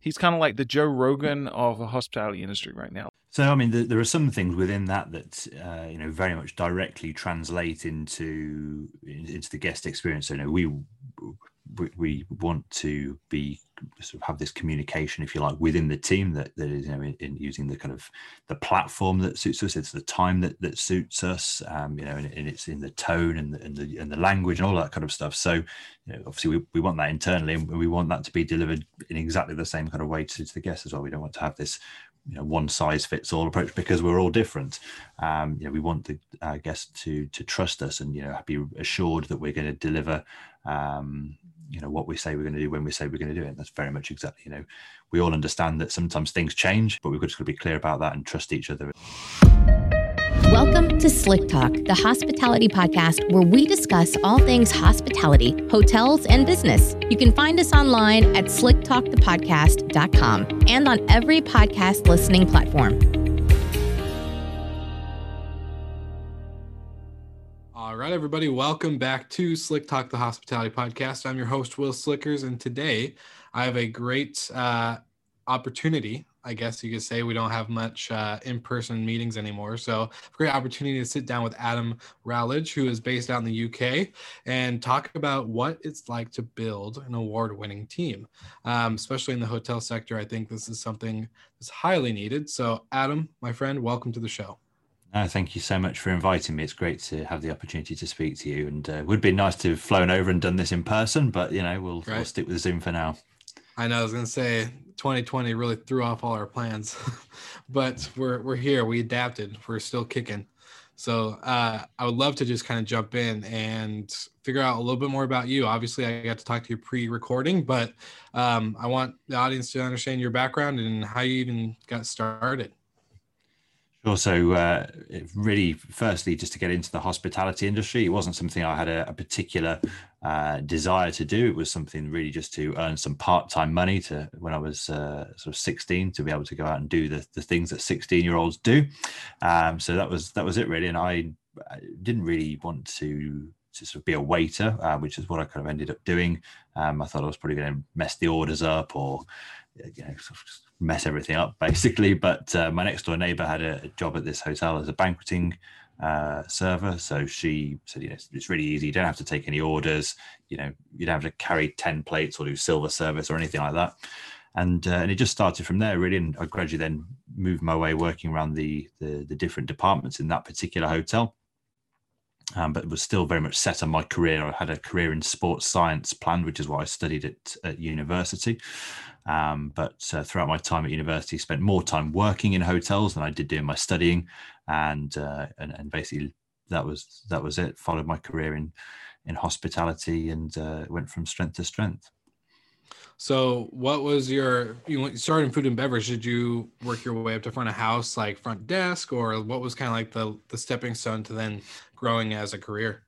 He's kind of like the Joe Rogan of the hospitality industry right now. So, I mean, there are some things within that that uh, you know very much directly translate into into the guest experience. So, you know, we we want to be sort of have this communication, if you like, within the team that, that is you know in, in using the kind of the platform that suits us. It's the time that, that suits us, um, you know, and, and, it's in the tone and the, and the and the language and all that kind of stuff. So, you know, obviously we, we want that internally, and we want that to be delivered in exactly the same kind of way to, to the guests as well. We don't want to have this you know one size fits all approach because we're all different. Um, you know, we want the uh, guests to to trust us and you know be assured that we're going to deliver. Um, you know what we say we're going to do when we say we're going to do it. That's very much exactly you know we all understand that sometimes things change, but we've just got to be clear about that and trust each other. Welcome to Slick Talk, the hospitality podcast where we discuss all things hospitality, hotels, and business. You can find us online at slicktalkthepodcast.com and on every podcast listening platform. Right, everybody, welcome back to Slick Talk, the hospitality podcast. I'm your host, Will Slickers, and today I have a great uh, opportunity I guess you could say we don't have much uh, in-person meetings anymore. So great opportunity to sit down with Adam Rowledge, who is based out in the UK, and talk about what it's like to build an award-winning team, um, especially in the hotel sector. I think this is something that's highly needed. So Adam, my friend, welcome to the show. No, thank you so much for inviting me. It's great to have the opportunity to speak to you, and uh, it would be nice to have flown over and done this in person, but you know we'll, right. we'll stick with Zoom for now. I know I was gonna say 2020 really threw off all our plans, but we're we're here. We adapted. We're still kicking. So uh, I would love to just kind of jump in and figure out a little bit more about you. Obviously, I got to talk to you pre-recording, but um, I want the audience to understand your background and how you even got started. Sure. So, uh, really, firstly, just to get into the hospitality industry, it wasn't something I had a, a particular uh, desire to do. It was something really just to earn some part-time money to when I was uh, sort of 16 to be able to go out and do the, the things that 16-year-olds do. Um, so that was that was it really, and I, didn't really want to to sort of be a waiter, uh, which is what I kind of ended up doing. Um, I thought I was probably going to mess the orders up or you know, sort of mess everything up basically. But uh, my next door neighbor had a, a, job at this hotel as a banqueting uh, server. So she said, you know, it's really easy. You don't have to take any orders. You know, you don't have to carry 10 plates or do silver service or anything like that. And, uh, and it just started from there really. And I gradually then moved my way working around the, the, the different departments in that particular hotel. Um, but was still very much set on my career. I had a career in sports science planned, which is what I studied at, at university. Um, but uh, throughout my time at university, spent more time working in hotels than I did doing my studying, and uh, and, and, basically that was that was it. Followed my career in in hospitality and uh, went from strength to strength. So, what was your you started in food and beverage? Did you work your way up to front of house, like front desk, or what was kind of like the the stepping stone to then growing as a career?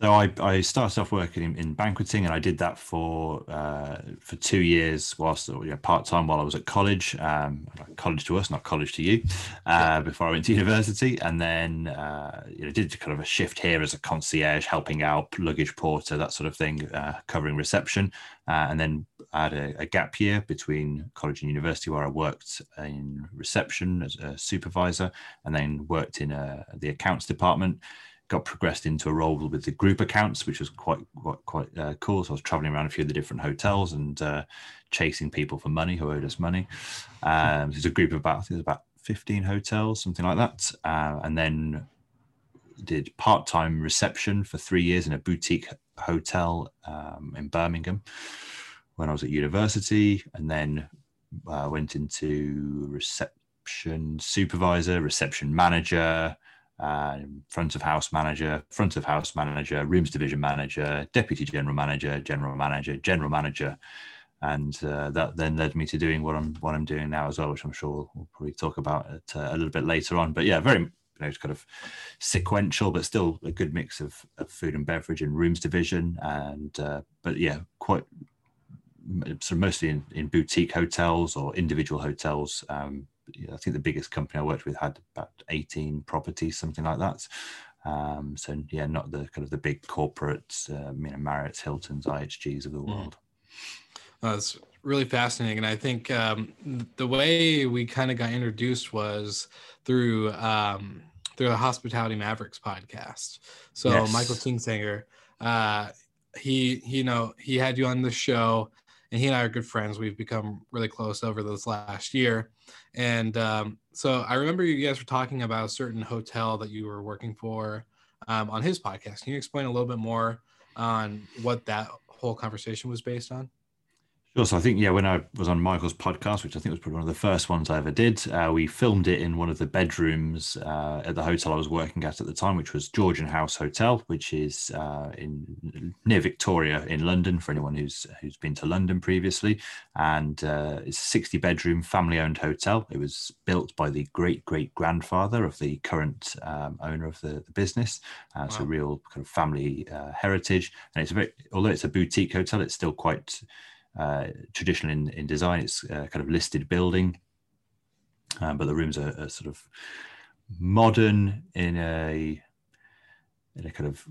So I, I started off working in, in banqueting, and I did that for uh, for two years whilst you know, part time while I was at college. Um, college to us, not college to you. Uh, before I went to university, and then uh, you know did kind of a shift here as a concierge, helping out, luggage porter, that sort of thing, uh, covering reception, uh, and then I had a, a, gap year between college and university where I worked in reception as a supervisor, and then worked in uh, the accounts department got progressed into a role with the group accounts, which was quite quite quite uh, cool. So I was traveling around a few of the different hotels and uh, chasing people for money who owed us money. Um, there's a group of about I think about 15 hotels, something like that, uh, and then did part-time reception for three years in a boutique hotel um, in Birmingham when I was at university, and then uh, went into reception supervisor, reception manager uh, front of house manager, front of house manager, rooms division manager, deputy general manager, general manager, general manager, and uh, that then led me to doing what I'm what I'm doing now as well, which I'm sure we'll probably talk about it, uh, a little bit later on. But yeah, very you know, it's kind of sequential, but still a good mix of, of food and beverage and rooms division, and uh, but yeah, quite sort of mostly in, in boutique hotels or individual hotels. Um, I think the biggest company I worked with had about 18 properties, something like that. Um, so yeah, not the kind of the big corporates, uh, you know, Marriott's, Hilton's, IHGs of the hmm. world. Mm. That's really fascinating, and I think um, the way we kind of got introduced was through um, through the Hospitality Mavericks podcast. So Yes. Michael Kingsanger, uh, he, he you know he had you on the show, and he and I are good friends. We've become really close over this last year, and um, so I remember you guys were talking about a certain hotel that you were working for um, on his podcast. Can you explain a little bit more on what that whole conversation was based on? Sure. So I think yeah, when I was on Michael's podcast, which I think was probably one of the first ones I ever did, uh, we filmed it in one of the bedrooms uh, at the hotel I was working at at the time, which was Georgian House Hotel, which is uh, in near Victoria in London. For anyone who's who's been to London previously, and uh, it's a 60 bedroom family owned hotel. It was built by the great great grandfather of the current um, owner of the, the business. Uh, So real kind of family uh, heritage, and it's a very although it's a boutique hotel, it's still quite traditional in, in design. It's a kind of listed building, um, but the rooms are, are sort of modern in a in a kind of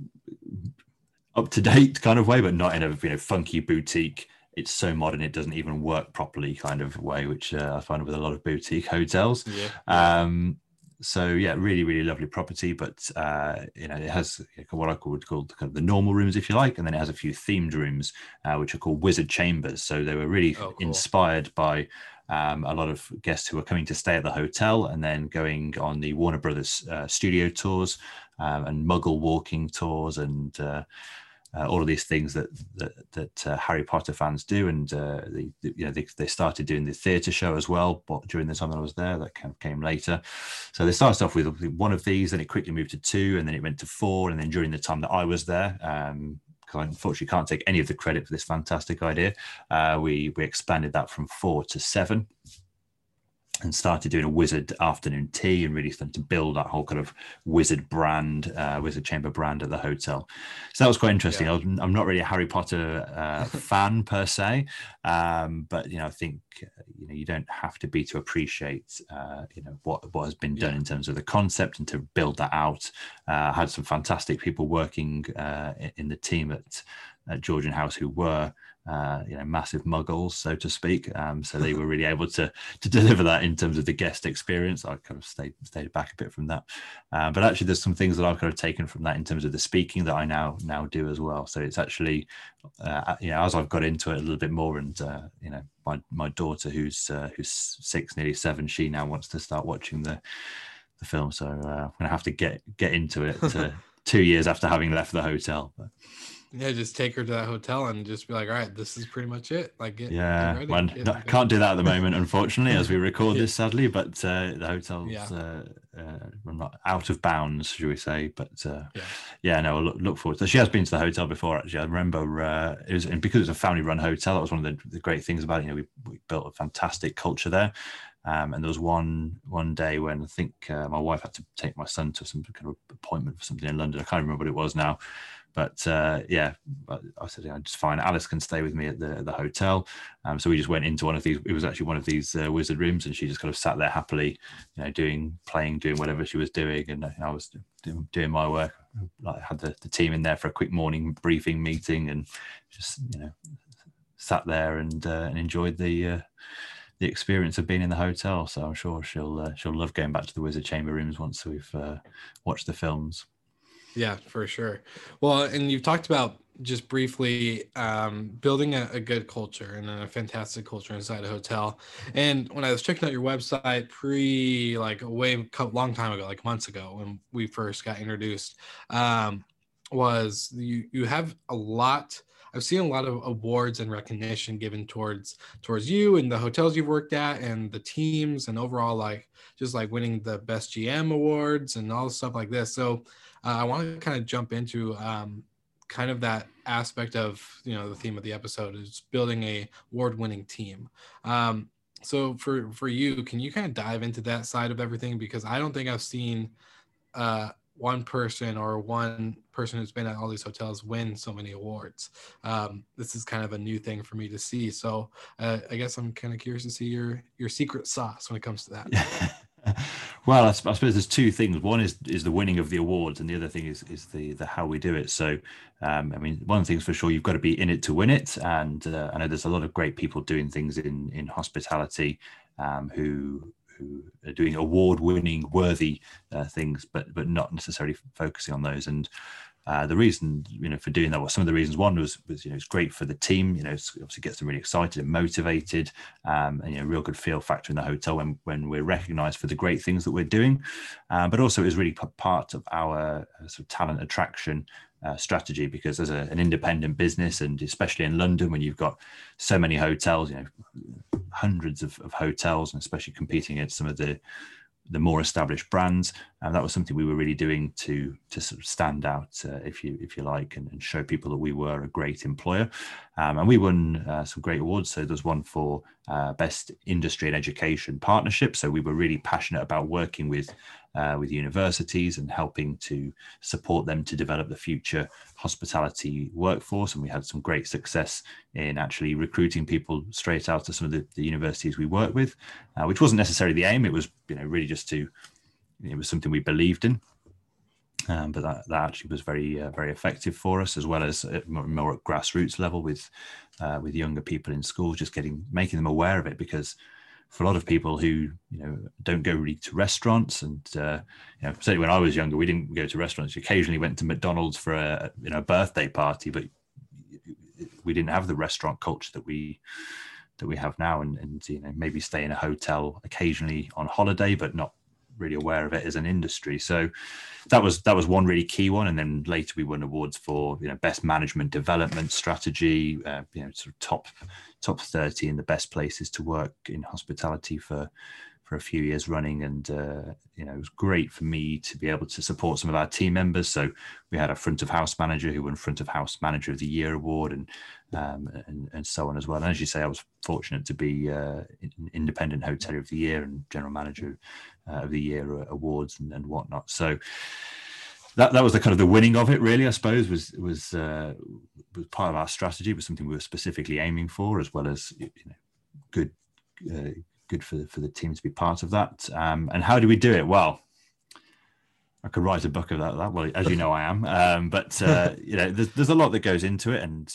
up to date kind of way, but not in a you know funky boutique. It's so modern it doesn't even work properly kind of way, which uh, I find with a lot of boutique hotels. Yeah. Um, so yeah, really, really lovely property, but uh, you know it has what I would call kind of the normal rooms, if you like, and then it has a few themed rooms, uh, which are called wizard chambers. So they were really Oh, cool. inspired by um, a lot of guests who were coming to stay at the hotel and then going on the Warner Brothers uh, studio tours um, and Muggle walking tours and uh, all of these things that that, that uh, Harry Potter fans do, and uh, the, the- you know they, they started doing the theatre show as well. But during the time that I was there, that kind of came later. So they started off with one of these, then it quickly moved to two, and then it went to four, and then during the time that I was there. Um, I unfortunately can't take any of the credit for this fantastic idea. Uh, we we expanded that from four to seven, and started doing a wizard afternoon tea, and really started to build that whole kind of wizard brand, uh, wizard chamber brand at the hotel. So that was quite interesting. Yeah. I was, I'm not really a Harry Potter uh, fan per se, um, but you know I think you know you don't have to be to appreciate uh, you know what what has been done Yeah. in terms of the concept and to build that out. Uh, I had some fantastic people working uh, in the team at, at Georgian House who were uh, you know massive muggles so to speak. Um, so they were really able to to deliver that in terms of the guest experience. I kind of stayed stayed back a bit from that, uh, but actually there's some things that I've kind of taken from that in terms of the speaking that I now now do as well. So it's actually uh, you know as I've got into it a little bit more and uh, you know my my daughter who's uh, who's six nearly seven she now wants to start watching the the film so uh, I'm gonna have to get get into it two years after having left the hotel but Yeah, just take her to that hotel and just be like, all right, this is pretty much it. Like, get, get yeah ready, well, get- can't do that at the moment unfortunately as we record Yeah. this sadly but uh, the hotel's Yeah. uh, uh, not out of bounds should we say but uh, Yeah. yeah no look, look forward to she has been to the hotel before actually I remember uh, it was and because it's a family run hotel that was one of the, the great things about it you know we, we built a fantastic culture there um, and there was one one day when I think uh, my wife had to take my son to some kind of appointment for something in London. I can't remember what it was now, but uh, yeah, I said, yeah, just fine. Alice can stay with me at the the hotel. Um, so we just went into one of these. It was actually one of these uh, wizard rooms, and she just kind of sat there happily, you know, doing playing, doing whatever she was doing, and uh, I was doing, doing my work. Like had the, the team in there for a quick morning briefing meeting, and just you know sat there and uh, and enjoyed the. Uh, the experience of being in the hotel. So I'm sure she'll uh, she'll love going back to the Wizard Chamber rooms once we've uh, watched the films. Yeah, for sure. Well, and you've talked about just briefly um, building a, a good culture and a fantastic culture inside a hotel. And when I was checking out your website pre, like a way long time ago, like months ago when we first got introduced, um, was you you have a lot. I've seen a lot of awards and recognition given towards towards you and the hotels you've worked at and the teams and overall like just like winning the best GM awards and all stuff like this. So uh, I want to kind of jump into um, kind of that aspect of you know the theme of the episode is building a award-winning team. Um, so for for you, can you kind of dive into that side of everything because I don't think I've seen uh, one person or one person who's been at all these hotels win so many awards. Um, this is kind of a new thing for me to see. So uh, I guess I'm kind of curious to see your your secret sauce when it comes to that. well, I, I, suppose there's two things. One is is the winning of the awards, and the other thing is is the the how we do it. So, um, I mean, one thing's for sure, you've got to be in it to win it. And uh, I know there's a lot of great people doing things in in hospitality um, who who are doing award winning worthy uh, things, but but not necessarily focusing on those. And uh, the reason, you know, for doing that was some of the reasons. One was, was you know, it's great for the team. You know, obviously gets them really excited and motivated, um, and you know, real good feel factor in the hotel when when we're recognised for the great things that we're doing. Uh, but also, it was really part of our uh, sort of talent attraction uh, strategy because as a, an independent business, and especially in London, when you've got so many hotels, you know, hundreds of, of hotels, and especially competing against some of the the more established brands, and that was something we were really doing to to sort of stand out, uh, if you if you like, and, and, show people that we were a great employer. Um, and we won uh, some great awards. So there's one for uh, best industry and education partnership. So we were really passionate about working with uh, with universities and helping to support them to develop the future hospitality workforce. And we had some great success in actually recruiting people straight out of some of the, the universities we work with, uh, which wasn't necessarily the aim. It was, you know, really just to, it was something we believed in. Um, but that, that actually was very uh, very effective for us as well as at more, more at grassroots level with uh, with younger people in schools just getting making them aware of it because for a lot of people who you know don't go really to restaurants. And uh, you know certainly when I was younger we didn't go to restaurants. We occasionally went to McDonald's for a you know birthday party but we didn't have the restaurant culture that we that we have now. And, and you know maybe stay in a hotel occasionally on holiday but not really aware of it as an industry. So that was that was one really key one. And then later we won awards for you know best management development strategy, uh, you know sort of top top thirty in the best places to work in hospitality for for a few years running and uh, you know it was great for me to be able to support some of our team members. So we had a front of house manager who won front of house manager of the year award and um, and, and so on as well. And as you say i was fortunate to be uh, independent hotelier of the year and general manager uh, of the year awards and, and whatnot. So that, that was the kind of the winning of it really i suppose was was uh, was part of our strategy. Was something we were specifically aiming for as well as you know good uh, good for for the team to be part of that. Um, and how do we do it? Well, I could write a book of that. that well, as you know, I am. Um, but uh, you know, there's, there's a lot that goes into it, and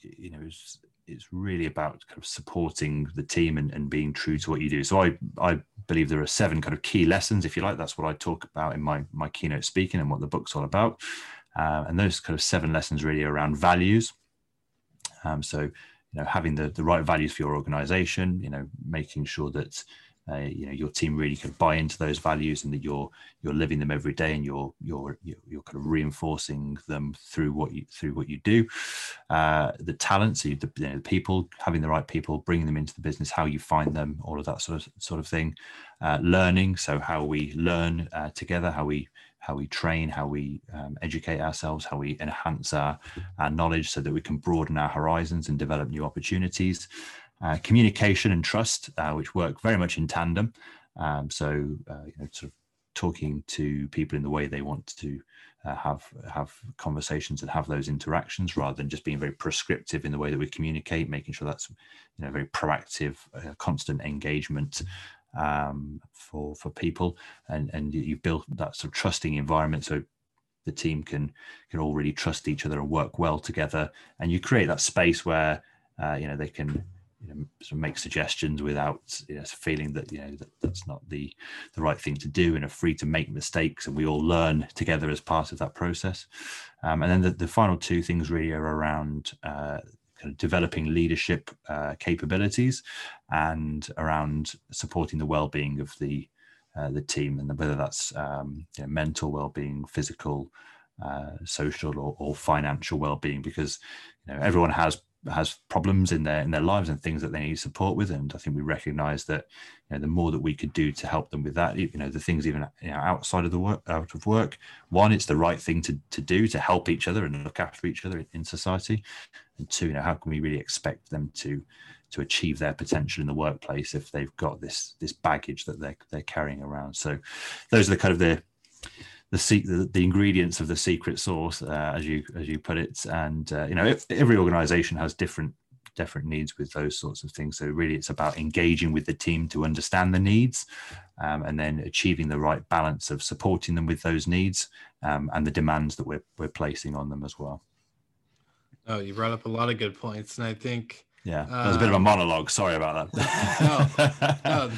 you know, it's, it's really about kind of supporting the team and, and being true to what you do. So I I believe there are seven kind of key lessons, if you like. That's what I talk about in my my keynote speaking and what the book's all about. Uh, and those kind of seven lessons really around values. Um, so you know having the, the right values for your organization you know making sure that uh, you know your team really can buy into those values and that you're you're living them every day and you're you're you're kind of reinforcing them through what you through what you do. Uh, the talents the, you know, the people having the right people bringing them into the business how you find them all of that sort of sort of thing. Uh, learning so how we learn uh, together how we how we train, how we um, educate ourselves, how we enhance our, our knowledge so that we can broaden our horizons and develop new opportunities. Uh, communication and trust, uh, which work very much in tandem. Um, so, uh, you know, sort of talking to people in the way they want to uh, have have conversations and have those interactions, rather than just being very prescriptive in the way that we communicate, making sure that's you know very proactive, uh, constant engagement um, for for people, and and you've built that sort of trusting environment so the team can can all really trust each other and work well together, and you create that space where uh, you know they can you know, sort of make suggestions without you know, feeling that you know that that's not the the right thing to do and are free to make mistakes. And we all learn together as part of that process. Um, and then the, the final two things really are around uh, kind of developing leadership uh, capabilities and around supporting the well-being of the uh, the team and whether that's um, you know, mental well-being physical uh, social or, or financial well-being because you know everyone has has problems in their in their lives and things that they need support with. And i think we recognize that you know the more that we could do to help them with that you know the things even you know outside of the work out of work one it's the right thing to, to do to help each other and look after each other in society and two you know how can we really expect them to to achieve their potential in the workplace if they've got this this baggage that they're they're carrying around so those are the kind of the the, the, ingredients of the secret sauce, uh, as you as you put it. And uh, you know, every organization has different different needs with those sorts of things. So really, it's about engaging with the team to understand the needs, um, and then achieving the right balance of supporting them with those needs um, and the demands that we're, we're placing on them as well. Oh, you brought up a lot of good points. And I think yeah, that was a bit of a um, monologue. Sorry about that. no, no,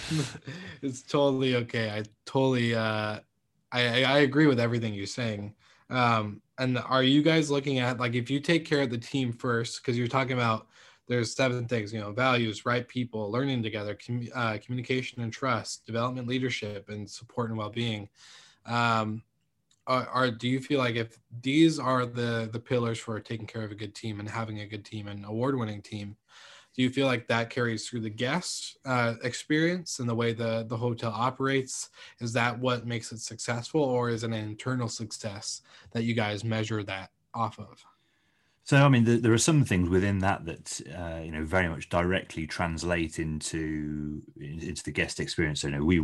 it's totally okay. I totally, uh, I, I agree with everything you're saying. Um, and are you guys looking at like if you take care of the team first, because you're talking about there's seven things, you know, values, right people, learning together, com- uh, communication and trust, development, leadership, and support and well-being. Um, are, are, do you feel like if these are the the pillars for taking care of a good team and having a good team and award-winning team, do you feel like that carries through the guest uh, experience and the way the the hotel operates? Is that what makes it successful or is it an internal success that you guys measure that off of? So i mean the, there are some things within that that uh, you know very much directly translate into into the guest experience. So you know we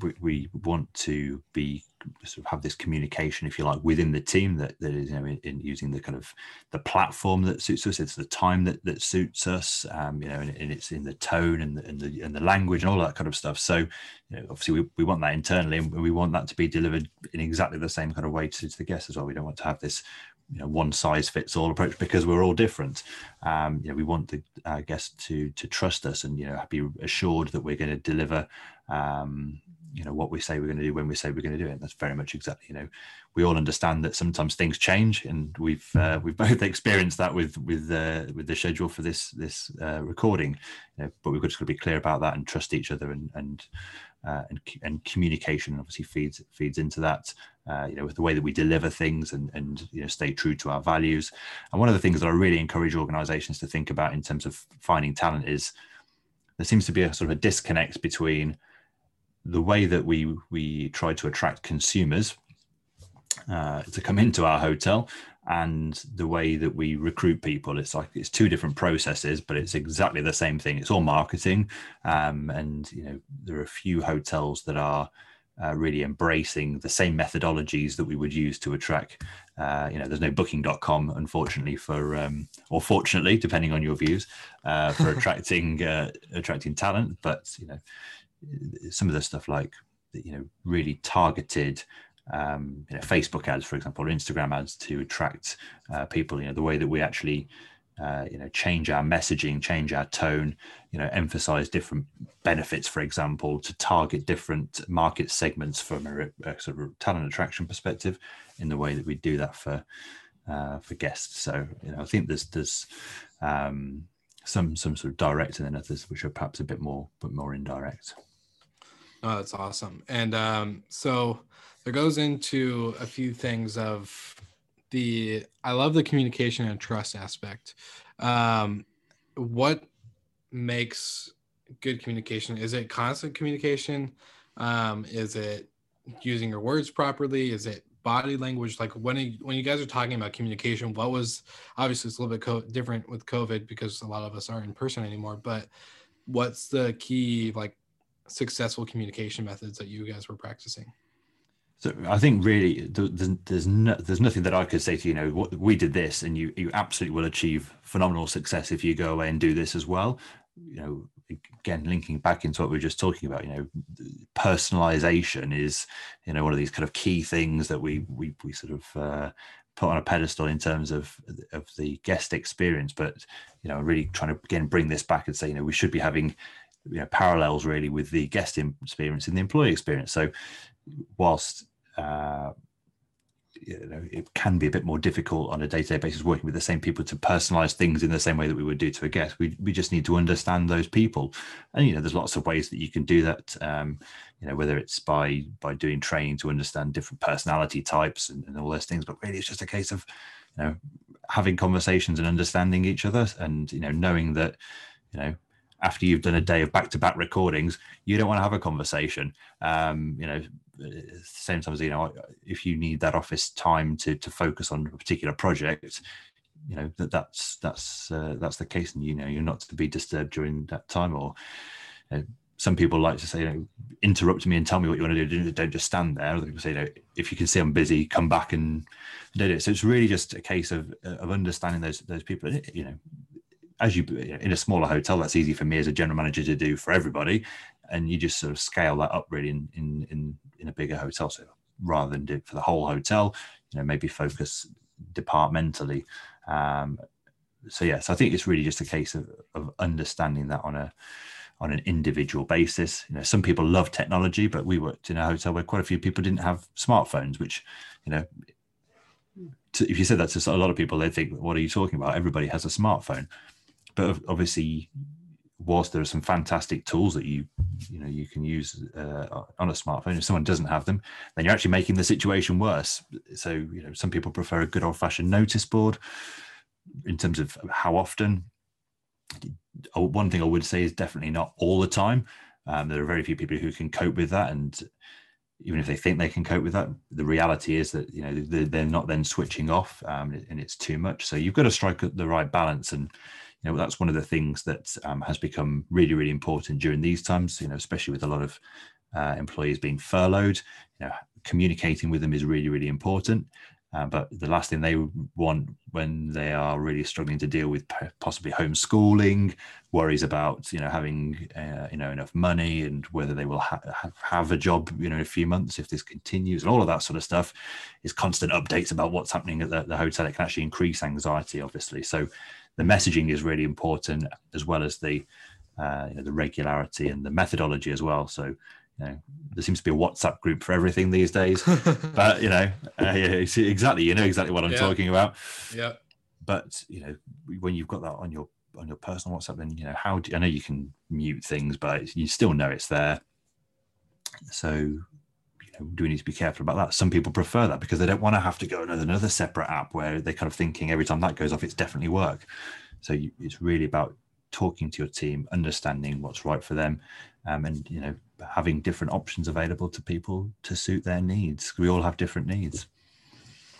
we, we want to be sort of have this communication, if you like, within the team that, that is, you know, in, in using the kind of the platform that suits us. It's the time that, that suits us, um, you know, and, and, it's in the tone and the, and the, and the language and all that kind of stuff. So, you know, obviously we, we want that internally and we want that to be delivered in exactly the same kind of way to, to the guests as well. We don't want to have this you know one size fits all approach because we're all different um you know we want the uh, guests to to trust us and you know be assured that we're going to deliver um you know what we say we're going to do when we say we're going to do it. That's very much exactly you know we all understand that sometimes things change, and we've uh, we've both experienced that with with uh, with the schedule for this this uh, recording. You know, but we've just got to be clear about that and trust each other and and uh, and, and communication obviously feeds feeds into that. Uh, you know, with the way that we deliver things and and you know stay true to our values. And one of the things that I really encourage organisations to think about in terms of finding talent is there seems to be a sort of a disconnect between the way that we we try to attract consumers uh, to come into our hotel and the way that we recruit people. It's like it's two different processes but it's exactly the same thing. It's all marketing um, and you know there are a few hotels that are uh, really embracing the same methodologies that we would use to attract uh, you know there's no booking.com unfortunately for um, or fortunately depending on your views uh, for attracting uh, attracting talent but you know some of the stuff like you know really targeted um, you know, Facebook ads, for example, or Instagram ads to attract uh, people. You know, the way that we actually, uh, you know, change our messaging, change our tone, you know, emphasize different benefits, for example, to target different market segments from a, a sort of talent attraction perspective, in the way that we do that for uh, for guests. So, you know, I think there's there's um, some some sort of direct and then others which are perhaps a bit more but more indirect. Oh, that's awesome. And um, so there goes into a few things of the I love the communication and trust aspect. Um, what makes good communication? Is it constant communication? Um, is it using your words properly? Is it body language? Like when you, when you guys are talking about communication, what was obviously it's a little bit co- different with COVID because a lot of us aren't in person anymore. But what's the key like successful communication methods that you guys were practicing? So I think really there's there's, no, there's nothing that I could say to you know what we did this and you you absolutely will achieve phenomenal success if you go away and do this as well. You know, again linking back into what we were just talking about. You know, personalization is you know one of these kind of key things that we we we sort of uh, put on a pedestal in terms of of the guest experience. But you know, really trying to again bring this back and say you know we should be having you know parallels really with the guest experience and the employee experience. So whilst uh, you know, it can be a bit more difficult on a day-to-day basis working with the same people to personalize things in the same way that we would do to a guest. We we just need to understand those people, and you know, there's lots of ways that you can do that. Um, you know, whether it's by by doing training to understand different personality types and, and all those things, but really, it's just a case of you know having conversations and understanding each other, and you know, knowing that you know after you've done a day of back-to-back recordings, you don't want to have a conversation. Um, you know, same time as you know, if you need that office time to to focus on a particular project, you know that that's that's uh, that's the case, and you know you're not to be disturbed during that time. Or you know, some people like to say, you know, interrupt me and tell me what you want to do. Don't just stand there. Other people say, you know, if you can see I'm busy, come back and do it. So it's really just a case of of understanding those those people. You know, as you in a smaller hotel, that's easy for me as a general manager to do for everybody. and you just sort of scale that up really in in in, in a bigger hotel. So rather than do it for the whole hotel, you know, maybe focus departmentally. Um, so yes, I think it's really just a case of, of understanding that on a on an individual basis. You know, some people love technology, but we worked in a hotel where quite a few people didn't have smartphones, which, you know, if you said that to a lot of people, they'd think, "What are you talking about? Everybody has a smartphone." But obviously, whilst there are some fantastic tools that you you know you can use uh, on a smartphone, if someone doesn't have them, then you're actually making the situation worse. So you know, some people prefer a good old-fashioned notice board in terms of how often. One thing I would say is definitely not all the time. Um, there are very few people who can cope with that, and even if they think they can cope with that, the reality is that you know they're, not then switching off, um, and it's too much. So you've got to strike the right balance, and you know that's one of the things that um, has become really, really important during these times. You know, especially with a lot of uh, employees being furloughed, you know, communicating with them is really, really important. Uh, but the last thing they want when they are really struggling to deal with possibly homeschooling, worries about you know having uh, you know enough money and whether they will ha- have a job you know in a few months if this continues and all of that sort of stuff is constant updates about what's happening at the, the hotel. It can actually increase anxiety, obviously. So the messaging is really important as well as the uh, you know, the regularity and the methodology as well. So you know, there seems to be a WhatsApp group for everything these days. but you know, uh, yeah, exactly, you know exactly what I'm yeah. talking about. Yeah. But you know, when you've got that on your on your personal WhatsApp, then you know how do I know you can mute things, but you still know it's there. So know, do we need to be careful about that? Some people prefer that because they don't want to have to go another another separate app where they're kind of thinking every time that goes off, it's definitely work. So you, it's really about talking to your team, understanding what's right for them, um, and you know having different options available to people to suit their needs. We all have different needs.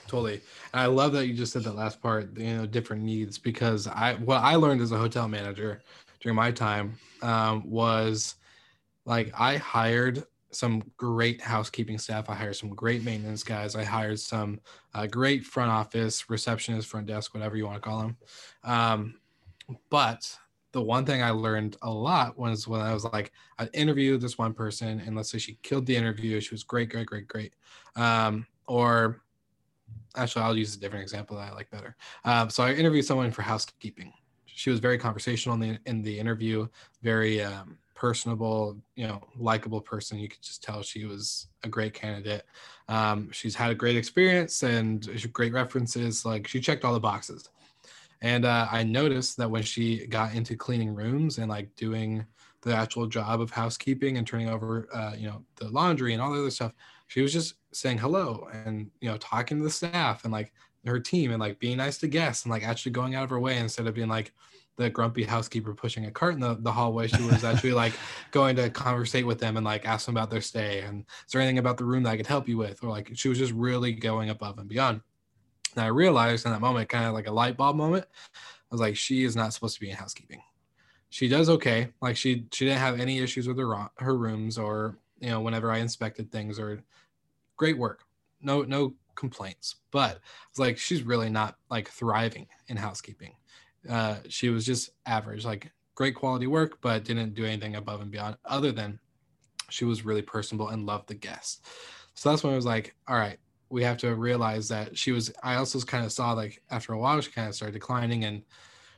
Totally. And I love that you just said that last part, you know, different needs, because I, what I learned as a hotel manager during my time um, was like I hired some great housekeeping staff. I hired some great maintenance guys. I hired some uh, great front office, receptionist, front desk, whatever you want to call them. Um, but the one thing I learned a lot was when I was like, I interviewed this one person, and let's say she killed the interview. She was great, great, great, great. Um, or actually, I'll use a different example that I like better. Um, so I interviewed someone for housekeeping. She was very conversational in the in the interview, very um, personable, you know, likable person. You could just tell she was a great candidate. Um, she's had a great experience and great references. Like she checked all the boxes. And uh, I noticed that when she got into cleaning rooms and like doing the actual job of housekeeping and turning over, uh, you know, the laundry and all the other stuff, she was just saying hello and you know talking to the staff and like her team and like being nice to guests and like actually going out of her way instead of being like the grumpy housekeeper pushing a cart in the, the hallway. She was actually like going to conversate with them and like ask them about their stay and is there anything about the room that I could help you with? Or like she was just really going above and beyond. And I realized in that moment, kind of like a light bulb moment, I was like, she is not supposed to be in housekeeping. She does okay. Like she she didn't have any issues with her her rooms or you know whenever I inspected things or great work. No no complaints. But it's like she's really not like thriving in housekeeping. Uh, she was just average, like great quality work, but didn't do anything above and beyond other than she was really personable and loved the guests. So that's when I was like, all right, we have to realize that she was i also kind of saw like after a while she kind of started declining in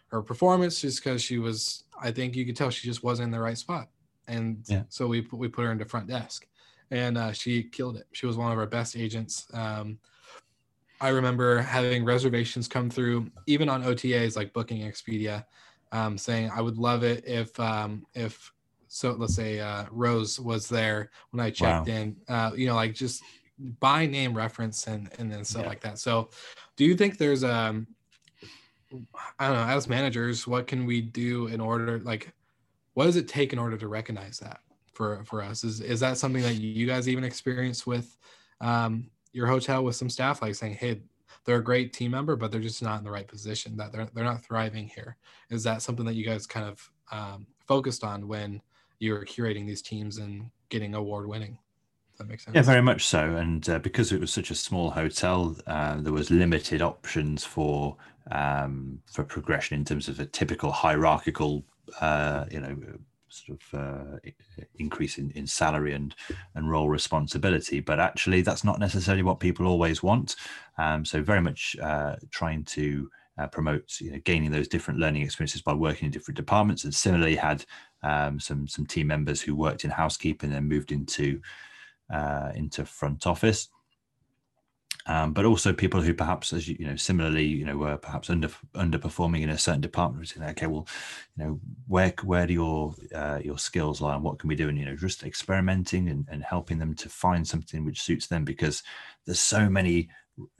her performance just because she was i think you could tell she just wasn't in the right spot and yeah. so we we put her into front desk and uh, she killed it she was one of our best agents um, i remember having reservations come through even on otas like booking expedia um, saying i would love it if um, if so let's say uh, rose was there when i checked wow. in uh, you know like just by name reference and and then stuff yeah. like that. So, do you think there's um I don't know as managers what can we do in order like what does it take in order to recognize that for for us is is that something that you guys even experience with um, your hotel with some staff like saying hey they're a great team member but they're just not in the right position that they're, they're not thriving here is that something that you guys kind of um, focused on when you were curating these teams and getting award winning that makes sense. Yeah, very much so. And uh, because it was such a small hotel, uh, there was limited options for um, for progression in terms of a typical hierarchical, uh, you know, sort of uh, increase in, in salary and and role responsibility. But actually, that's not necessarily what people always want. Um, so very much uh, trying to uh, promote you know, gaining those different learning experiences by working in different departments. And similarly, had um, some some team members who worked in housekeeping and moved into uh, into front office um, but also people who perhaps, as you, you know, similarly, you know, were perhaps under underperforming in a certain department. Saying, okay, well, you know, where where do your uh, your skills lie, and what can we do? And you know, just experimenting and, and helping them to find something which suits them, because there's so many,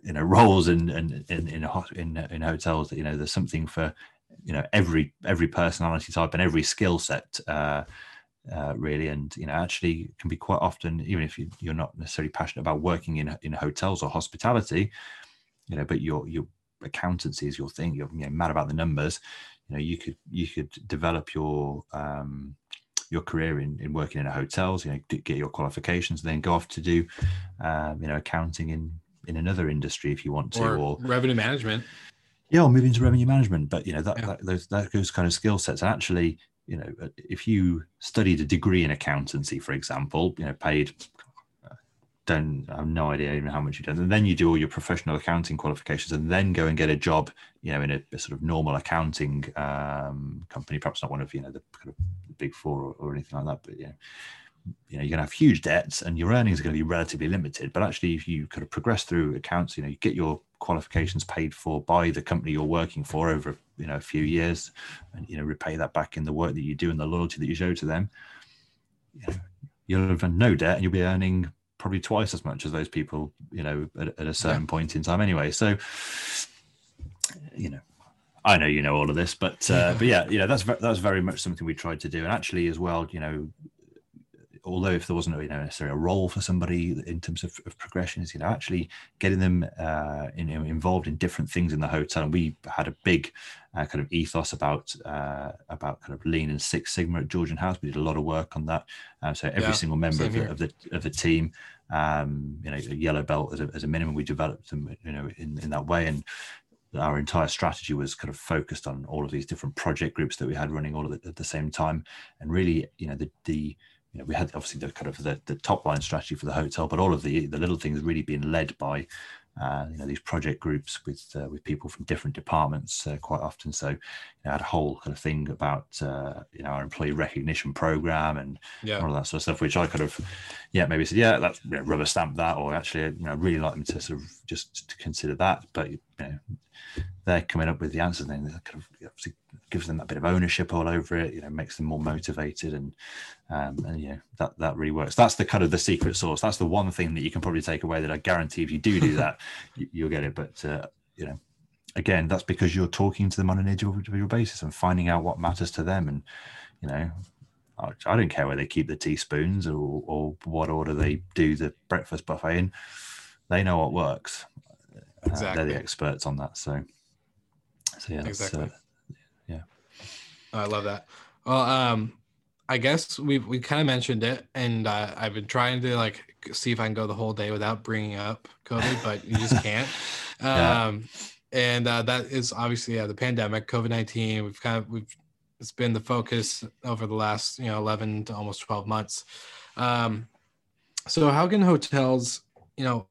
you know, roles in in in in, in, in hotels that you know there's something for you know every every personality type and every skill set. Uh, uh, really. And you know actually can be quite often even if you, you're not necessarily passionate about working in in hotels or hospitality you know but your your accountancy is your thing you're you know, mad about the numbers you know you could you could develop your um your career in, in working in a hotels you know get your qualifications and then go off to do um, you know accounting in in another industry if you want to or, or revenue management. Yeah or move into revenue management. But you know that, yeah. that those that those kind of skill sets and actually you know, uh, if you studied a degree in accountancy, for example, you know, paid, uh, don't I have no idea even how much you've done, and then you do all your professional accounting qualifications, and then go and get a job, you know, in a, a sort of normal accounting um, company, perhaps not one of you know the kind of big four or, or anything like that, but yeah, you know you're going to have huge debts and your earnings are going to be relatively limited but actually if you kind of progress through accounts you know you get your qualifications paid for by the company you're working for over you know a few years and you know repay that back in the work that you do and the loyalty that you show to them you know, you'll have no debt and you'll be earning probably twice as much as those people you know at, at a certain yeah. point in time anyway so you know I know you know all of this, but uh, but yeah, you know that's that's very much something we tried to do, and actually as well, you know, although if there wasn't you know, necessarily a role for somebody in terms of, of progression, is you know actually getting them uh, in, involved in different things in the hotel. And we had a big uh, kind of ethos about uh, about kind of lean and Six Sigma at Georgian House. We did a lot of work on that. Uh, so every yeah, single member of the, of the, of the team, um, you know, a yellow belt as a, as a minimum, we developed them you know in, in that way and our entire strategy was kind of focused on all of these different project groups that we had running all of it at the same time and really you know the the you know, we had obviously the kind of the, the top line strategy for the hotel, but all of the the little things really being led by uh, you know these project groups with uh, with people from different departments uh, quite often. So you know, I had a whole kind of thing about uh, you know our employee recognition program and yeah. all of that sort of stuff, which I kind of yeah maybe said yeah that's you know, rubber stamp that, or actually you know really like them to sort of just to consider that, but you know they're coming up with the answers, then that kind of gives them that bit of ownership all over it. You know, makes them more motivated, and um, and you know that that really works. That's the kind of the secret sauce. That's the one thing that you can probably take away that I guarantee if you do do that, you, will get it. But uh, you know, again, that's because you're talking to them on an individual basis and finding out what matters to them, and you know. I don't care where they keep the teaspoons or, or what order they do the breakfast buffet in. They know what works. Exactly. They're the experts on that. So, so yeah, exactly. Uh, yeah. I love that. Well, um, I guess we we kind of mentioned it, and uh, I've been trying to like see if I can go the whole day without bringing up COVID, but you just can't. yeah. Um, and uh, that is obviously yeah the pandemic, COVID nineteen. We've kind of we've it's been the focus over the last you know eleven to almost twelve months. Um, so how can hotels, you know,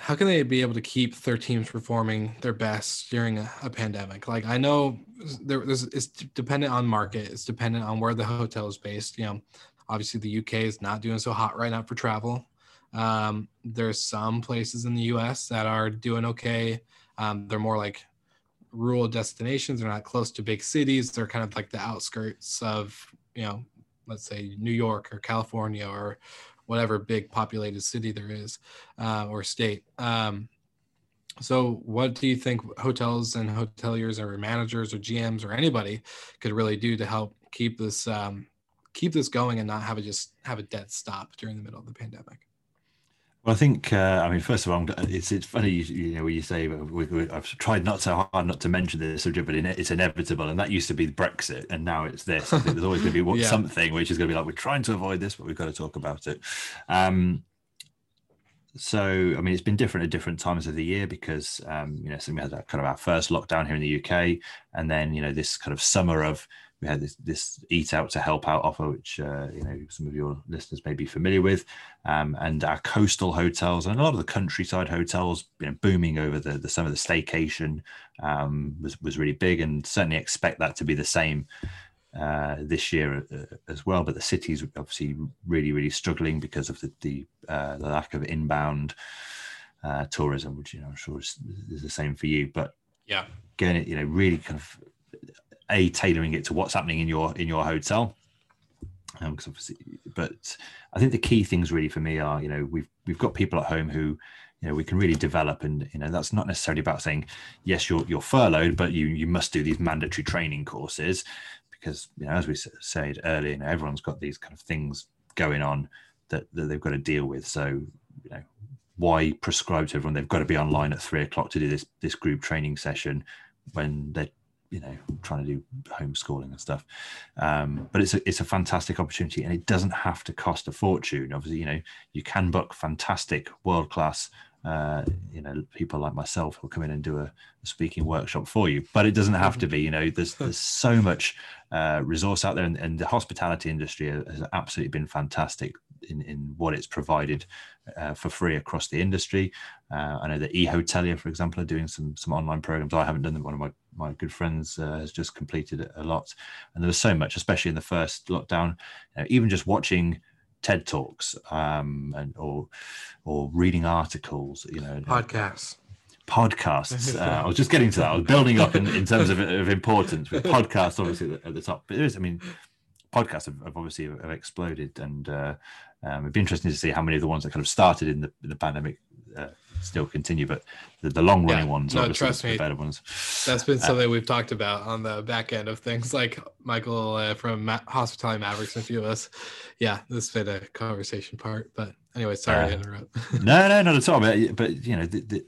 how can they be able to keep their teams performing their best during a, a pandemic? Like I know there, there's it's dependent on market. It's dependent on where the hotel is based. You know, obviously the UK is not doing so hot right now for travel. Um, there's some places in the US that are doing okay. Um, they're more like rural destinations. They're not close to big cities. They're kind of like the outskirts of, you know, let's say New York or California or whatever big populated city there is uh, or state. Um, so, what do you think hotels and hoteliers or managers or GMs or anybody could really do to help keep this um, keep this going and not have it just have a dead stop during the middle of the pandemic? Well, I think uh, I mean first of all, it's it's funny you, you know when you say we, we, I've tried not so hard not to mention this subject, but it's inevitable, and that used to be Brexit, and now it's this. There's always going to be yeah. something which is going to be like we're trying to avoid this, but we've got to talk about it. Um, so I mean, it's been different at different times of the year because um, you know, so we had that kind of our first lockdown here in the UK, and then you know this kind of summer of we had this this eat out to help out offer, which uh, you know some of your listeners may be familiar with, um, and our coastal hotels and a lot of the countryside hotels, you know, booming over the the summer. The staycation um, was was really big, and certainly expect that to be the same. Uh, this year uh, as well, but the city's obviously really, really struggling because of the the, uh, the lack of inbound uh, tourism, which you know I'm sure is, is the same for you. But yeah, getting it, you know, really kind of a tailoring it to what's happening in your in your hotel. Um, because obviously, but I think the key things really for me are, you know, we've we've got people at home who, you know, we can really develop, and you know, that's not necessarily about saying, yes, you're you're furloughed, but you you must do these mandatory training courses, because you know, as we said earlier, you know, everyone's got these kind of things going on that, that they've got to deal with. So, you know, why prescribe to everyone they've got to be online at three o'clock to do this this group training session when they're you know trying to do homeschooling and stuff. Um, but it's a it's a fantastic opportunity and it doesn't have to cost a fortune. Obviously you know you can book fantastic world class uh, you know people like myself who'll come in and do a, a, speaking workshop for you. But it doesn't have to be you know there's there's so much uh, resource out there and, and, the hospitality industry has absolutely been fantastic in, in what it's provided uh, for free across the industry. Uh, i know that e-hotelier for example are doing some some online programs. I haven't done them one of my my good friends uh, has just completed a lot and there was so much especially in the first lockdown you know, even just watching TED talks um, and or or reading articles, you know, podcasts. Podcasts. Uh, I was just getting to that. I was building up in, in terms of, of importance with podcasts, obviously at the, top. But there is, I mean, podcasts have, have obviously have exploded, and uh, um, it'd be interesting to see how many of the ones that kind of started in the, in the pandemic uh, still continue, but the, the long running yeah, ones, no, trust me, better ones. That's been uh, something uh, we've talked about on the back end of things, like Michael uh, from Ma- Hospitality Mavericks and a few of us. Yeah, this has been a conversation part, but anyway, sorry to uh, interrupt. no, no, not at all. But, but you know, the, the,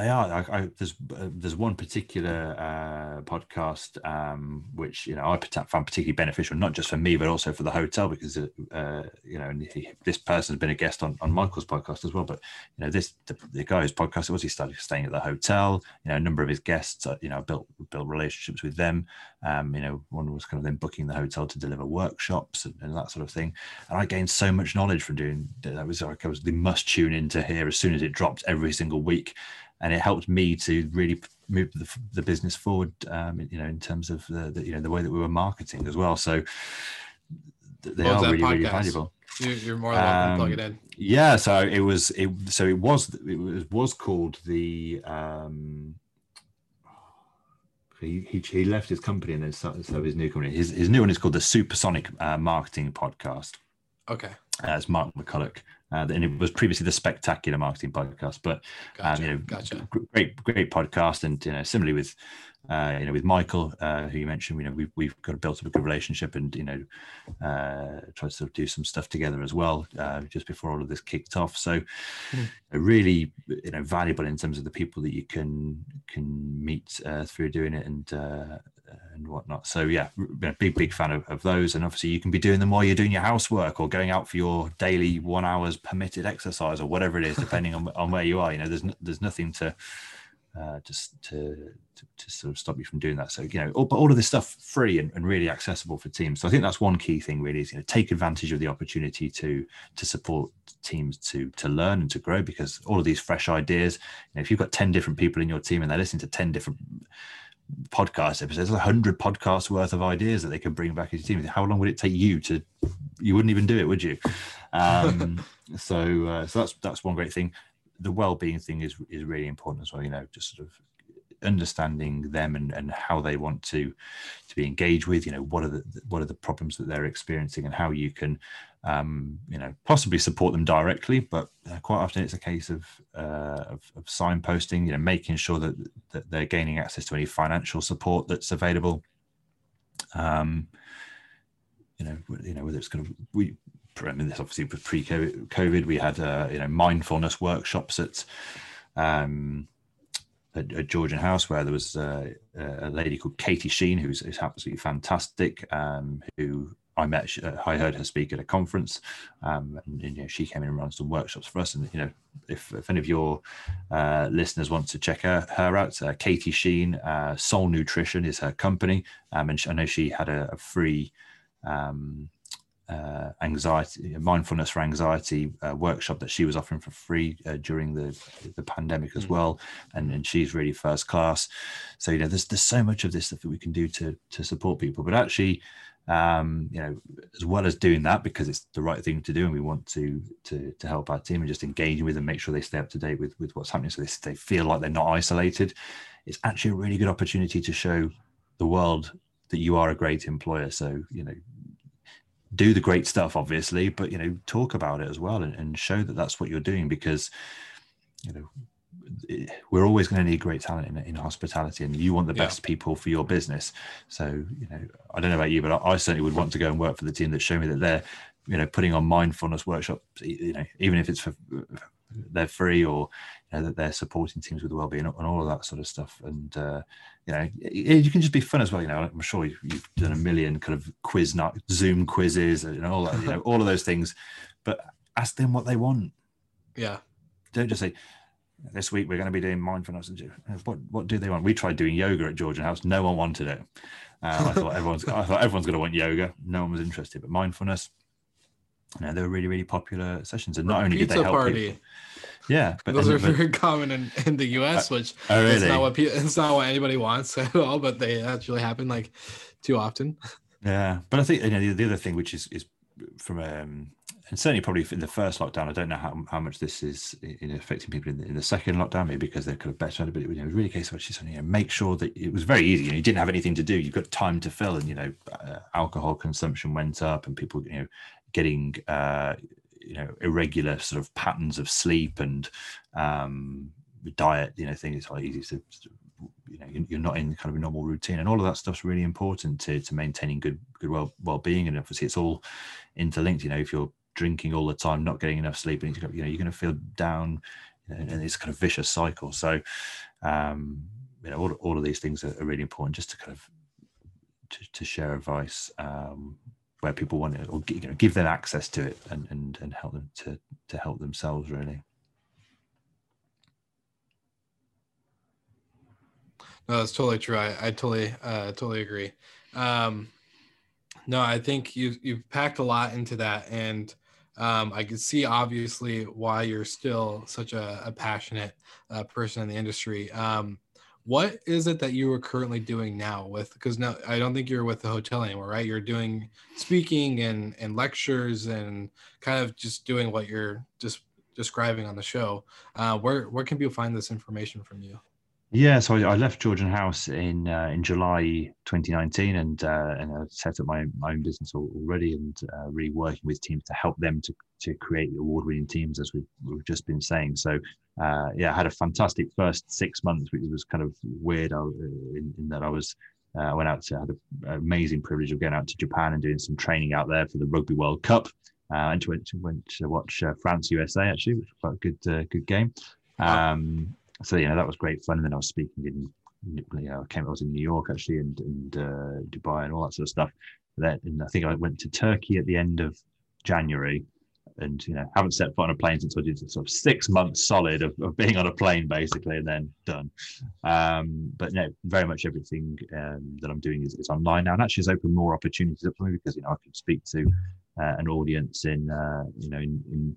they are. I, I, there's uh, there's one particular uh, podcast um, which you know I found particularly beneficial, not just for me but also for the hotel because uh, you know he, this person's been a guest on, on Michael's podcast as well. But you know this the, the guy's podcast it was he started staying at the hotel. You know a number of his guests, uh, you know built built relationships with them. Um, you know one was kind of then booking the hotel to deliver workshops and, and, that sort of thing. And I gained so much knowledge from doing that. Was like I was the must tune in to hear as soon as it dropped every single week and it helped me to really move the, the business forward. Um, you know, in terms of the, the, you know the way that we were marketing as well. So they are really podcast? really valuable. You're more than welcome um, to plug it in. Yeah, so it was it so it was it was, was called the. Um, he, he, he left his company and then started so his new company. His his new one is called the Supersonic uh, Marketing Podcast. Okay. Uh, it's Mark McCulloch. Uh, and it was previously the Spectacular Marketing Podcast, but gotcha, um, you know, gotcha. great, great podcast, and you know, similarly with uh, you know with Michael, uh, who you mentioned, you know, we've we've got built up a good relationship, and you know, uh, tried to sort of do some stuff together as well, uh, just before all of this kicked off. So, mm. really, you know, valuable in terms of the people that you can can meet uh, through doing it, and and whatnot. So yeah, big, big fan of, of those. And obviously you can be doing them while you're doing your housework or going out for your daily one hours permitted exercise or whatever it is, depending on, on where you are. You know, there's, there's nothing to, uh, just to, to, to, sort of stop you from doing that. So, you know, all, but all of this stuff free and, and, really accessible for teams. So I think that's one key thing really is, you know, take advantage of the opportunity to, to support teams to, to learn and to grow because all of these fresh ideas, you know, if you've got 10 different people in your team and they're listening to 10 different podcast episodes, a hundred podcasts worth of ideas that they could bring back into your team. How long would it take you to? You wouldn't even do it, would you? Um, so, uh, so that's that's one great thing. The well-being thing is is really important as well. You know, just sort of understanding them and, and how they want to to be engaged with you know what are the what are the problems that they're experiencing and how you can um, you know possibly support them directly but uh, quite often it's a case of, uh, of, of signposting you know making sure that that they're gaining access to any financial support that's available. Um, you know you know whether it's going to we I mean, this obviously pre-COVID, we had uh, you know mindfulness workshops at um, at, at Georgian House where there was uh, a lady called Katie Sheen, who's, who's absolutely fantastic, um, who I met, I heard her speak at a conference, um, and, and, you know, she came in and ran some workshops for us. And you know, if, if any of your uh, listeners want to check her, her out, uh, Katie Sheen, uh, Soul Nutrition is her company, um, and I know she had a, a free um, uh, anxiety, mindfulness for anxiety uh, workshop that she was offering for free uh, during the the pandemic as mm. well, and and she's really first class. So you know, there's there's so much of this stuff that we can do to to support people, but actually. Um, you know, as well as doing that because it's the right thing to do, and we want to to to help our team and just engaging with them, make sure they stay up to date with with what's happening, so they, they feel like they're not isolated. It's actually a really good opportunity to show the world that you are a great employer. So you know, do the great stuff obviously but you know talk about it as well and, and show that that's what you're doing because you know we're always going to need great talent in, in hospitality and you want the yeah. best people for your business. So you know i don't know about you but I, I, certainly would want to go and work for the team that show me that they're you know putting on mindfulness workshops you know even if it's for they're free or you know that they're supporting teams with well-being and all of that sort of stuff. And uh, you know you can just be fun as well you know i'm sure you've done a million kind of quiz not zoom quizzes and all that you know all of those things but ask them what they want. Yeah. Don't just say this week we're going to be doing mindfulness and what what do they want we tried doing yoga at georgian house no one wanted it uh, i thought everyone's i thought everyone's going to want yoga no one was interested but mindfulness you know, they were really, really popular sessions. And not only did they help party. people, yeah, but those are but, very common in, in the U.S., uh, which oh, really? is not what people, it's not what anybody wants at all. But they actually happen like too often. Yeah, but I think you know the, the other thing, which is is from um, and certainly probably in the first lockdown, I don't know how, how much this is in affecting people in the, in the second lockdown, maybe because they're kind of better, but it, you know, really case of saying, you know, make sure that it was very easy. You, know, you didn't have anything to do. You've got time to fill, and you know, uh, alcohol consumption went up, and people, you know, getting uh, you know irregular sort of patterns of sleep and um, diet. You know, things it's like easy to you know you're not in kind of a normal routine and all of that stuff's really important to to maintaining good good well well-being and obviously it's all interlinked you know if you're drinking all the time not getting enough sleep and you know you're going to feel down and it's kind of vicious cycle so um you know all, all of these things are, really important just to kind of to, to share advice um where people want it or you know, give them access to it and, and, and help them to, to help themselves really. No, that's totally true. I, I totally, uh, totally agree. Um, no, I think you you've packed a lot into that, and um, I can see obviously why you're still such a, a passionate uh, person in the industry. Um, what is it that you are currently doing now with because now i don't think you're with the hotel anymore right? You're doing speaking and and lectures and kind of just doing what you're just describing on the show. Uh, where where can people find this information from you yeah, so I, I left Georgian House in uh, in July 2019, and uh, and I set up my, my own business already, and uh, really working with teams to help them to to create award-winning teams, as we've, we've just been saying. So uh, yeah, I had a fantastic first six months, which was kind of weird uh, in, in that I was uh, I went out to had an amazing privilege of going out to Japan and doing some training out there for the Rugby World Cup. Uh, and went to, went to watch uh, France USA actually, which was quite a good uh, good game. Um, so you know that was great fun. And then I was speaking in, you know, I came, I was in New York actually, and and uh, Dubai and all that sort of stuff. Then and I think I went to Turkey at the end of January, and you know haven't set foot on a plane since I did sort of six months solid of, of being on a plane basically, and then done. Um, but no, very much everything um, that I'm doing is, is online now, and actually has opened more opportunities up for me because you know I can speak to uh, an audience in uh, you know in, in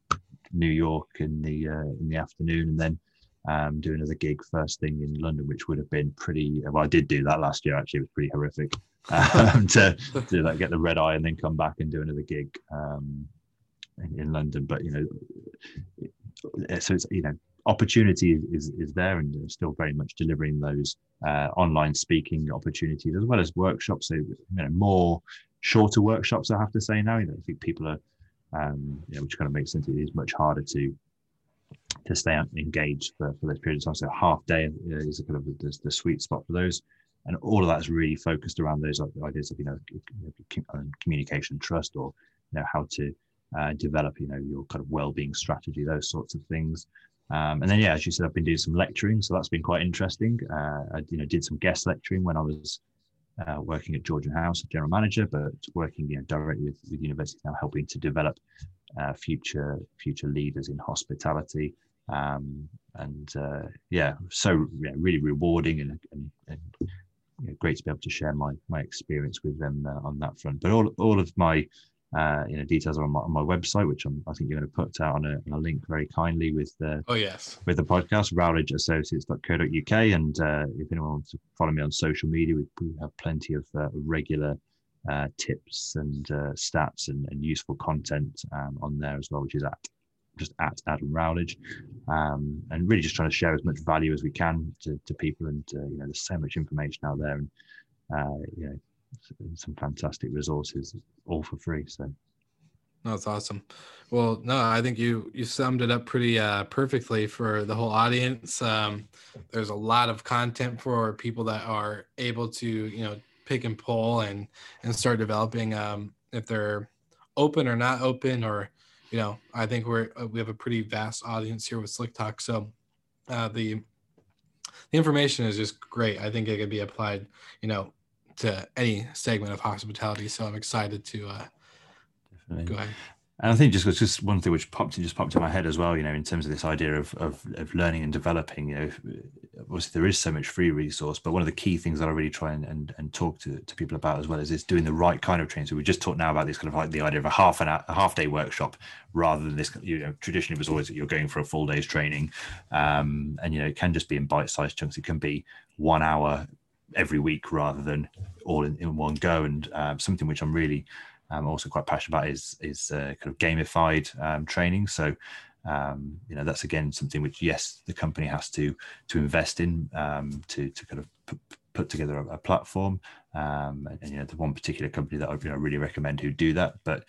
New York in the uh, in the afternoon, and then um, do another gig first thing in London, which would have been pretty. Well, I did do that last year. Actually, it was pretty horrific um, to do that, get the red eye, and then come back and do another gig um, in, in, London. But you know, so it's you know, opportunity is is there, and still very much delivering those uh, online speaking opportunities as well as workshops. So you know, more shorter workshops. I have to say now. You know, I think people are. Um, you know, which kind of makes sense. It is much harder to to stay engaged for, for those periods of time. So half day is a kind of the, the sweet spot for those. And all of that is really focused around those ideas of, you know, um, communication, trust, or, you know, how to uh, develop, you know, your kind of well-being strategy, those sorts of things. Um, and then, yeah, as you said, I've been doing some lecturing, so that's been quite interesting. Uh, I, you know, did some guest lecturing when I was uh, working at Georgian House, general manager, but working you know, directly with, with universities now, helping to develop uh, future future leaders in hospitality. Um, and uh, yeah, so yeah, really rewarding and, and, and you know, great to be able to share my my experience with them uh, on that front. But all all of my uh, you know details are on my, on my website, which I'm, i think you're going to put out on a, on a, link very kindly with the oh yes with the podcast rowledgeassociates.co.uk. And uh, if anyone wants to follow me on social media, we, we have plenty of uh, regular uh, tips and uh, stats and, and, useful content um, on there as well, which is at just at Adam Rowledge, um, and really just trying to share as much value as we can to, to people. And uh, you know, there's so much information out there, and uh, you know, some fantastic resources, all for free. So. That's awesome. Well, no, I think you you summed it up pretty uh, perfectly for the whole audience. Um, there's a lot of content for people that are able to, you know, pick and pull and and start developing um, if they're open or not open or you know i think we're uh, we have a pretty vast audience here with slick talk so uh, the the information is just great i think it could be applied you know to any segment of hospitality so i'm excited to uh, go ahead and I think just just one thing which popped in just popped in my head as well, you know, in terms of this idea of of, of learning and developing, you know, obviously there is so much free resource, but one of the key things that I really try and, and, and talk to, to people about as well is is doing the right kind of training. So we just talked now about this kind of like the idea of a half an hour, a half day workshop rather than this, you know, traditionally it was always that you're going for a full day's training. Um, and, you know, it can just be in bite sized chunks. It can be one hour every week rather than all in, in one go. And um, something which I'm really I'm also quite passionate about is is uh, kind of gamified um, training. So um, you know that's again something which yes the company has to to invest in um, to to kind of put, put together a, a platform. Um, and, and, you know the one particular company that I you know, really recommend who do that, but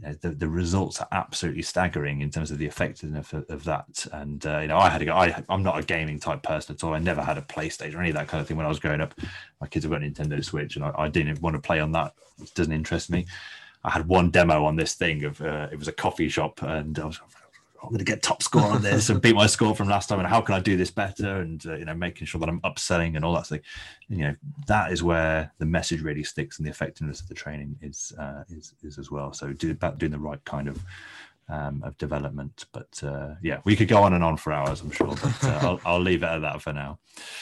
you know, the, the results are absolutely staggering in terms of the effectiveness of, of that. And uh, you know, I had to go. I, I'm not a gaming type person at all. I never had a PlayStation or any of that kind of thing when I was growing up. My kids have got Nintendo Switch, and I, I didn't want to play on that. It doesn't interest me. I had one demo on this thing of uh, it was a coffee shop, and I was I'm going to get top score on this and beat my score from last time. And how can I do this better? And uh, you know, making sure that I'm upselling and all that thing. You know, that is where the message really sticks, and the effectiveness of the training is uh, is is as well. So do about doing the right kind of um, of development. But uh, yeah, we could go on and on for hours, I'm sure, but uh, I'll, I'll leave it at that for now.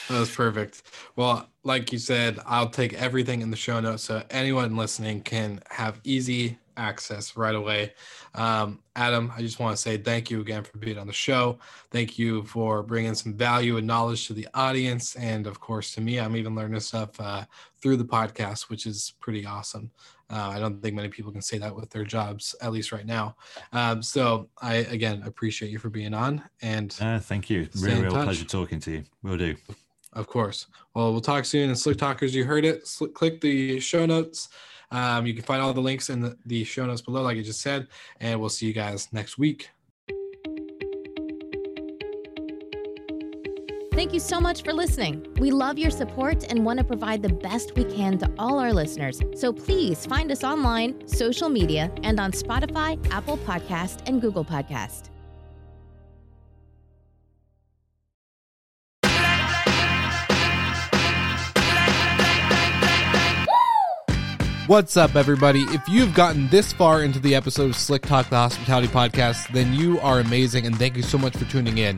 That's perfect. Well, like you said, I'll take everything in the show notes so anyone listening can have easy access right away. Um, Adam, I just want to say thank you again for being on the show. Thank you for bringing some value and knowledge to the audience. And of course, to me, I'm even learning stuff uh, through the podcast, which is pretty awesome. Uh, I don't think many people can say that with their jobs, at least right now. Um, so I, again, appreciate you for being on. And uh, thank you. Real, real pleasure talking to you. We'll do. Of course. Well, we'll talk soon. And Slick Talkers, you heard it. Slick, click the show notes. Um, you can find all the links in the, the show notes below, like I just said. And we'll see you guys next week. Thank you so much for listening. We love your support and want to provide the best we can to all our listeners. So please find us online, social media, and on Spotify, Apple Podcast, and Google Podcast. What's up, everybody? If you've gotten this far into the episode of Slick Talk, the Hospitality Podcast, then you are amazing, and thank you so much for tuning in.